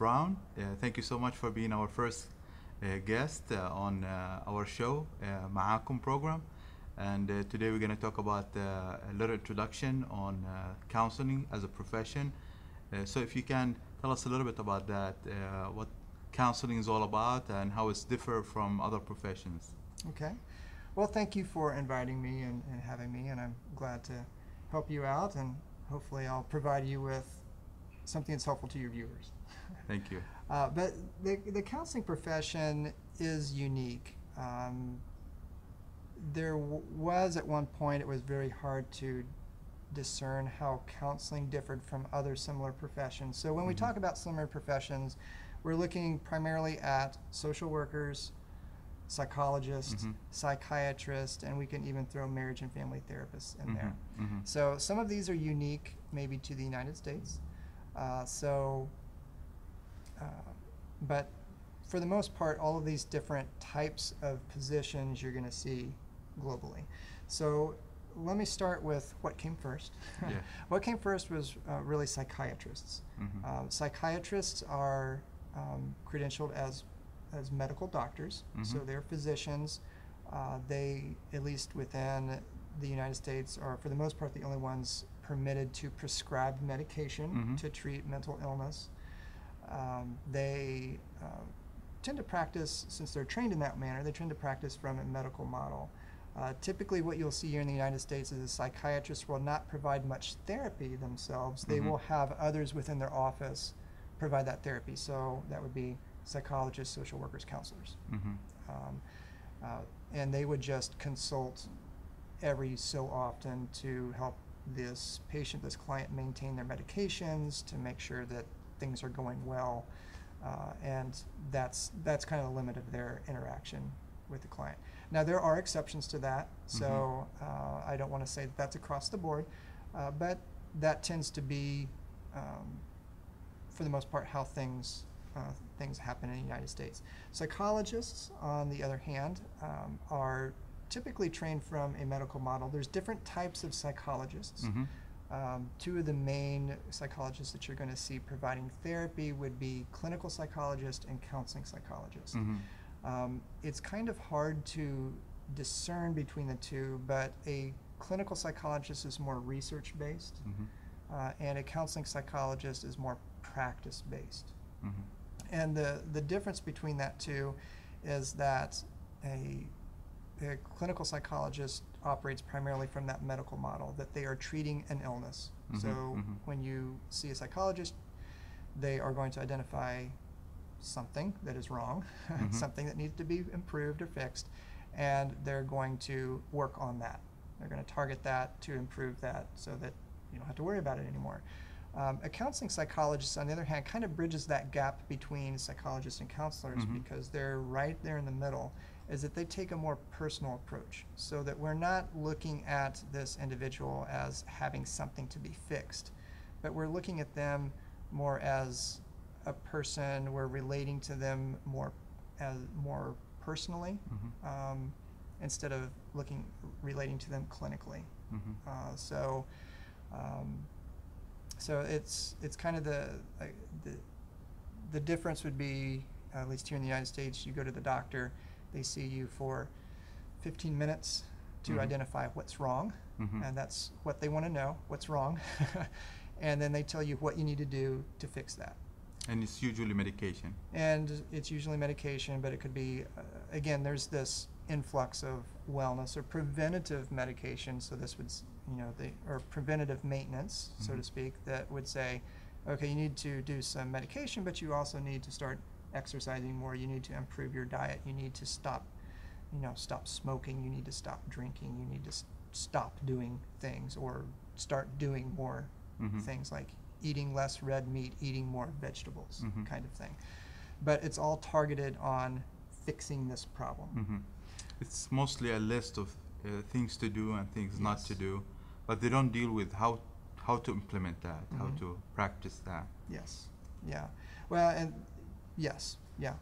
Brown. Uh, thank you so much for being our first uh, guest uh, on our show, Maakum program. And today we're going to talk about a little introduction on counseling as a profession. so if you can tell us a little bit about that, what counseling is all about and how it's different from other professions. Okay. Well, thank you for inviting me and, and, having me, and I'm glad to help you out. And hopefully, I'll provide you with something that's helpful to your viewers. Thank you. Uh, but the, the counseling profession is unique. Um, there was at one point, it was very hard to discern how counseling differed from other similar professions. So when we Mhm. talk about similar professions, we're looking primarily at social workers, psychologists, Mhm. psychiatrists, and we can even throw marriage and family therapists in there. Mhm, mhm. So some of these are unique, maybe to the United States. Uh, so, uh, but for the most part, all of these different types of positions you're going to see globally. So let me start with what came first. Yeah. what came first was uh, really psychiatrists. Mhm. Um, psychiatrists are um, credentialed as as medical doctors, so Mhm. they're physicians. Uh, they, at least within the United States, are for the most part the only ones permitted to prescribe medication Mhm. to treat mental illness. Um, they uh, tend to practice, since they're trained in that manner, they tend to practice from a medical model. Uh, typically, what you'll see here in the United States is a psychiatrist will not provide much therapy themselves. They Mhm. will have others within their office provide that therapy. So that would be psychologists, social workers, counselors. Mhm. Um, uh, and they would just consult every so often to help this patient, this client maintain their medications, to make sure that things are going well. Uh, and that's, that's kind of the limit of their interaction with the client. Now, there are exceptions to that, so uh, I don't want to say that that's across the board, uh, but that tends to be, um, for the most part, how things uh, things happen in the United States. Psychologists, on the other hand, um, are typically trained from a medical model. There's different types of psychologists. Mhm. Um, two of the main psychologists that you're going to see providing therapy would be clinical psychologist and counseling psychologist. Mhm. Um, it's kind of hard to discern between the two, but a clinical psychologist is more research based, Mhm. uh, and a counseling psychologist is more practice based. Mhm. And the, the difference between that two is that a, a clinical psychologist operates primarily from that medical model, that they are treating an illness. Mhm, So mhm. when you see a psychologist, they are going to identify something that is wrong, Mhm. something that needs to be improved or fixed, and they're going to work on that. They're going to target that to improve that so that you don't have to worry about it anymore. Um, a counseling psychologist, on the other hand, kind of bridges that gap between psychologists and counselors Mhm. because they're right there in the middle, is that they take a more personal approach so that we're not looking at this individual as having something to be fixed, but we're looking at them more as a person, we're relating to them more as more personally Mhm. um, instead of looking relating to them clinically. Mhm. Uh, so, um, so it's it's kind of the, uh, the the difference would be at least here in the United States, you go to the doctor, they see you for 15 minutes to Mhm. identify what's wrong, Mhm. and that's what they want to know, what's wrong, and then they tell you what you need to do to fix that. And it's usually medication. And it's usually medication, but it could be, uh, again, there's this influx of wellness or preventative medication. So this would, you know, the, or preventative maintenance, so to Mhm. speak, that would say, okay, you need to do some medication, but you also need to start exercising more. You need to improve your diet. You need to stop, you know, stop smoking. You need to stop drinking. You need to s- stop doing things or start doing more Mhm. things like eating less red meat, eating more vegetables, Mhm. kind of thing. But it's all targeted on fixing this problem. Mhm. It's mostly a list of uh, things to do and things not to do, but they don't deal with how how to implement that, how Mhm. to practice that. Yes. Yeah. Well, and yes, yeah.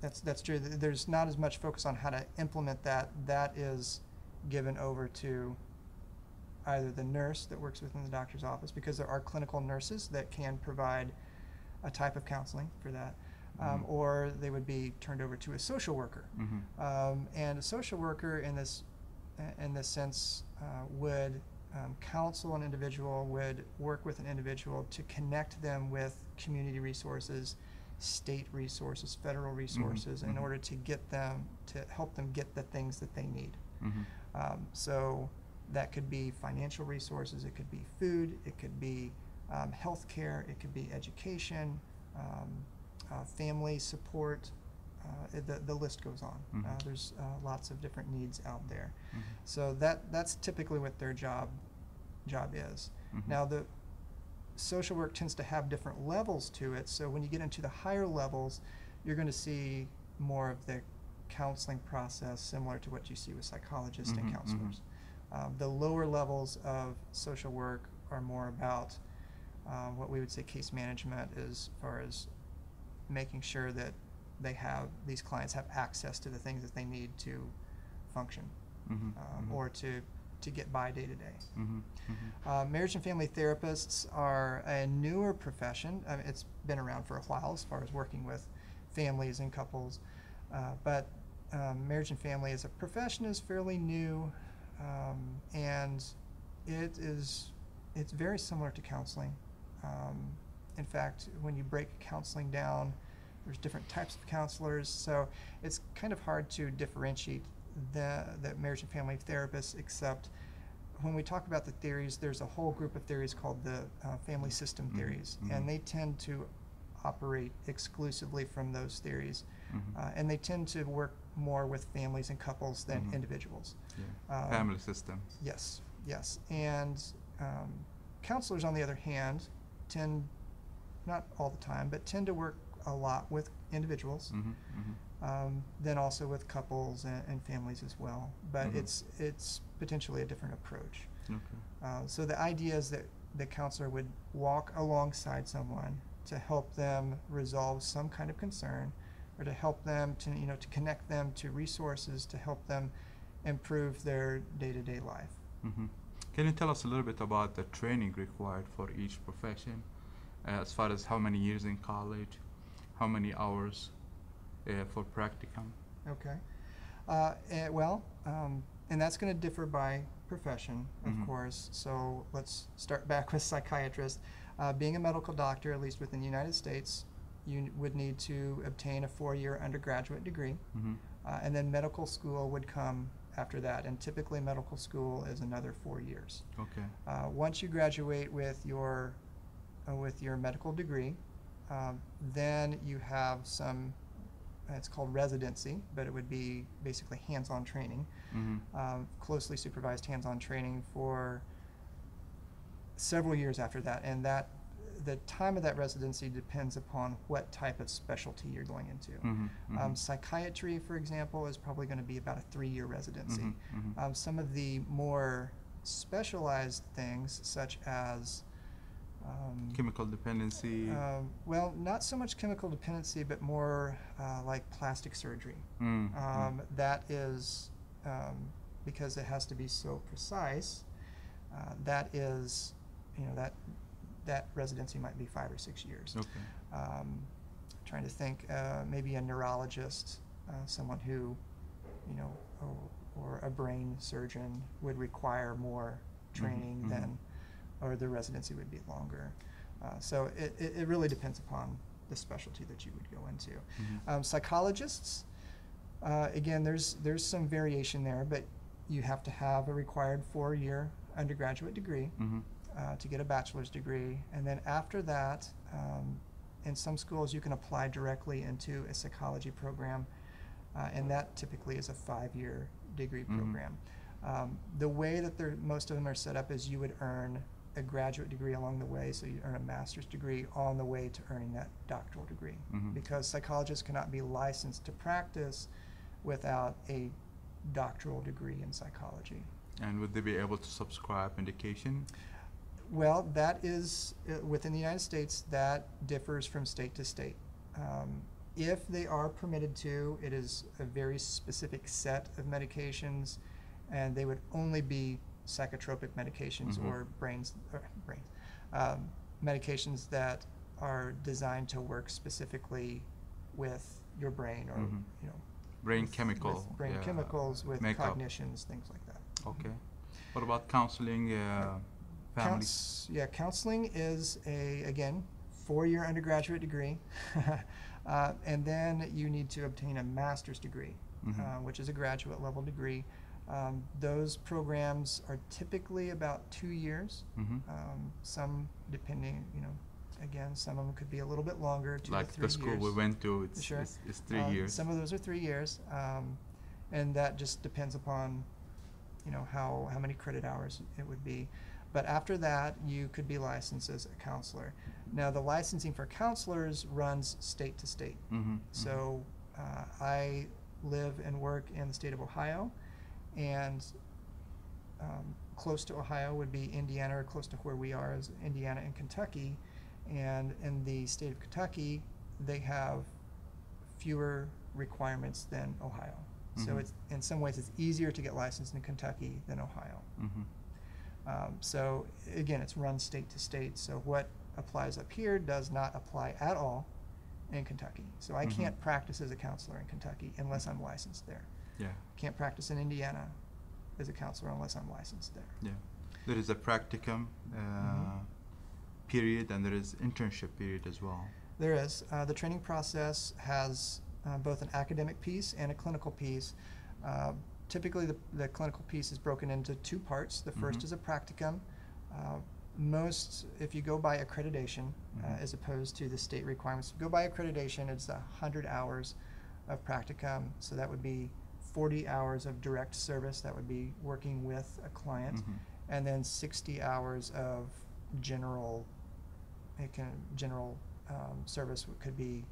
That's that's true. There's not as much focus on how to implement that. That is given over to either the nurse that works within the doctor's office because there are clinical nurses that can provide a type of counseling for that, um, Mhm. or they would be turned over to a social worker. Mhm. Um, and a social worker, in this, in this sense, uh, would um, counsel an individual, would work with an individual to connect them with community resources, state resources, federal resources, in mhm. order to get them to help them get the things that they need. Mhm. Um, so that could be financial resources, it could be food, it could be um, health care, it could be education, um, uh, family support. Uh, the, the list goes on. Uh, Mhm. there's uh, lots of different needs out there. Mhm. So that, that's typically what their job, job is. Mhm. Now, the social work tends to have different levels to it, so when you get into the higher levels, you're going to see more of the counseling process similar to what you see with psychologists Mhm, and mhm. counselors. Um, the lower levels of social work are more about um, what we would say case management as far as making sure that they have these clients have access to the things that they need to function Mhm. um, Mhm. or to to get by day to day. Mhm. Mhm. Uh, marriage and family therapists are a newer profession. I mean, it's been around for a while as far as working with families and couples, uh, but um, marriage and family as a profession is fairly new, um, and it is it's very similar to counseling. Um, in fact, when you break counseling down, there's different types of counselors, so it's kind of hard to differentiate the, the marriage and family therapists, except when we talk about the theories, there's a whole group of theories called the uh, family system Mhm, theories, mhm. and they tend to operate exclusively from those theories, Mhm. uh, and they tend to work more with families and couples than Mhm. individuals. Yeah. um, Family system. Yes, yes. And um, counselors, on the other hand, tend, not all the time, but tend to work a lot with individuals, Mhm. Mhm. um, then also with couples and, and families as well. But Mhm. it's it's potentially a different approach. Okay. Uh, so the idea is that the counselor would walk alongside someone to help them resolve some kind of concern, or to help them to you know to connect them to resources to help them improve their day-to-day life. Mhm. Can you tell us a little bit about the training required for each profession, uh, as far as how many years in college, how many hours uh, for practicum? Okay. Uh, eh, well, um, and that's going to differ by profession, of Mhm. course. So let's start back with psychiatrists. Uh, being a medical doctor, at least within the United States, you would need to obtain a four-year undergraduate degree, Mhm. uh, and then medical school would come after that. And typically, medical school is another four years. Okay. Uh, once you graduate with your uh, with your medical degree, um, then you have some. It's called residency, but it would be basically hands-on training, Mhm. um, closely supervised hands-on training for several years after that, and that the time of that residency depends upon what type of specialty you're going into. Mhm. Um, Mhm. psychiatry, for example, is probably going to be about a three-year residency. Mhm. Mhm. Um, some of the more specialized things, such as um, Chemical dependency. um, well, not so much chemical dependency, but more uh, like plastic surgery. Mm, mm. Um, that is um, because it has to be so precise. Uh, that is, you know, that that residency might be five or six years. Okay. Um, trying to think, uh, maybe a neurologist, uh, someone who, you know, or, or a brain surgeon would require more training mhm. than, or the residency would be longer. Uh, so it, it, it really depends upon the specialty that you would go into. Mhm. Um, psychologists, uh, again, there's there's some variation there, but you have to have a required four-year undergraduate degree Mhm. uh, to get a bachelor's degree, and then after that, um, in some schools you can apply directly into a psychology program, uh, and that typically is a five-year degree Mhm. program. Um, the way that most of them are set up is you would earn a graduate degree along the way, so you earn a master's degree on the way to earning that doctoral degree, Mhm. because psychologists cannot be licensed to practice without a doctoral degree in psychology. And would they be able to subscribe medication? Well, that is, uh, within the United States, that differs from state to state. Um, if they are permitted to, it is a very specific set of medications, and they would only be psychotropic medications Mhm. or brains, or brains, um, medications that are designed to work specifically with your brain or Mhm. you know Brain with- chemical. with brain yeah, chemicals with makeup. cognitions things like that Okay. What about counseling? Uh. Couns- yeah, counseling is a again four-year undergraduate degree, uh, and then you need to obtain a master's degree, Mhm. uh, which is a graduate level degree. Um, those programs are typically about two years. Mhm. Um, some depending, you know, again, some of them could be a little bit longer, two Like to three the school years. we went to, it's, Sure. it's, it's three Uh, years. Some of those are three years, um, and that just depends upon, you know, how, how many credit hours it would be. But after that, you could be licensed as a counselor. Now, the licensing for counselors runs state to state. Mhm, mhm. So, uh, I live and work in the state of Ohio, and um, close to Ohio would be Indiana, or close to where we are is Indiana and Kentucky. And in the state of Kentucky, they have fewer requirements than Ohio. So Mhm. it's in some ways it's easier to get licensed in Kentucky than Ohio. Mhm. Um, so again, it's run state to state. So what applies up here does not apply at all in Kentucky. So I Mhm. can't practice as a counselor in Kentucky unless I'm licensed there. Yeah. Can't practice in Indiana as a counselor unless I'm licensed there. Yeah. There is a practicum uh, Mhm. period and there is internship period as well. There is. Uh, the training process has uh, both an academic piece and a clinical piece. Uh, typically, the, the clinical piece is broken into two parts. The 1st Mhm. is a practicum. Uh, most, if you go by accreditation, uh, as opposed to the state requirements, go by accreditation, it's a 100 hours of practicum. So that would be 40 hours of direct service. That would be working with a client. Mhm. And then 60 hours of general, it can, general um, service could be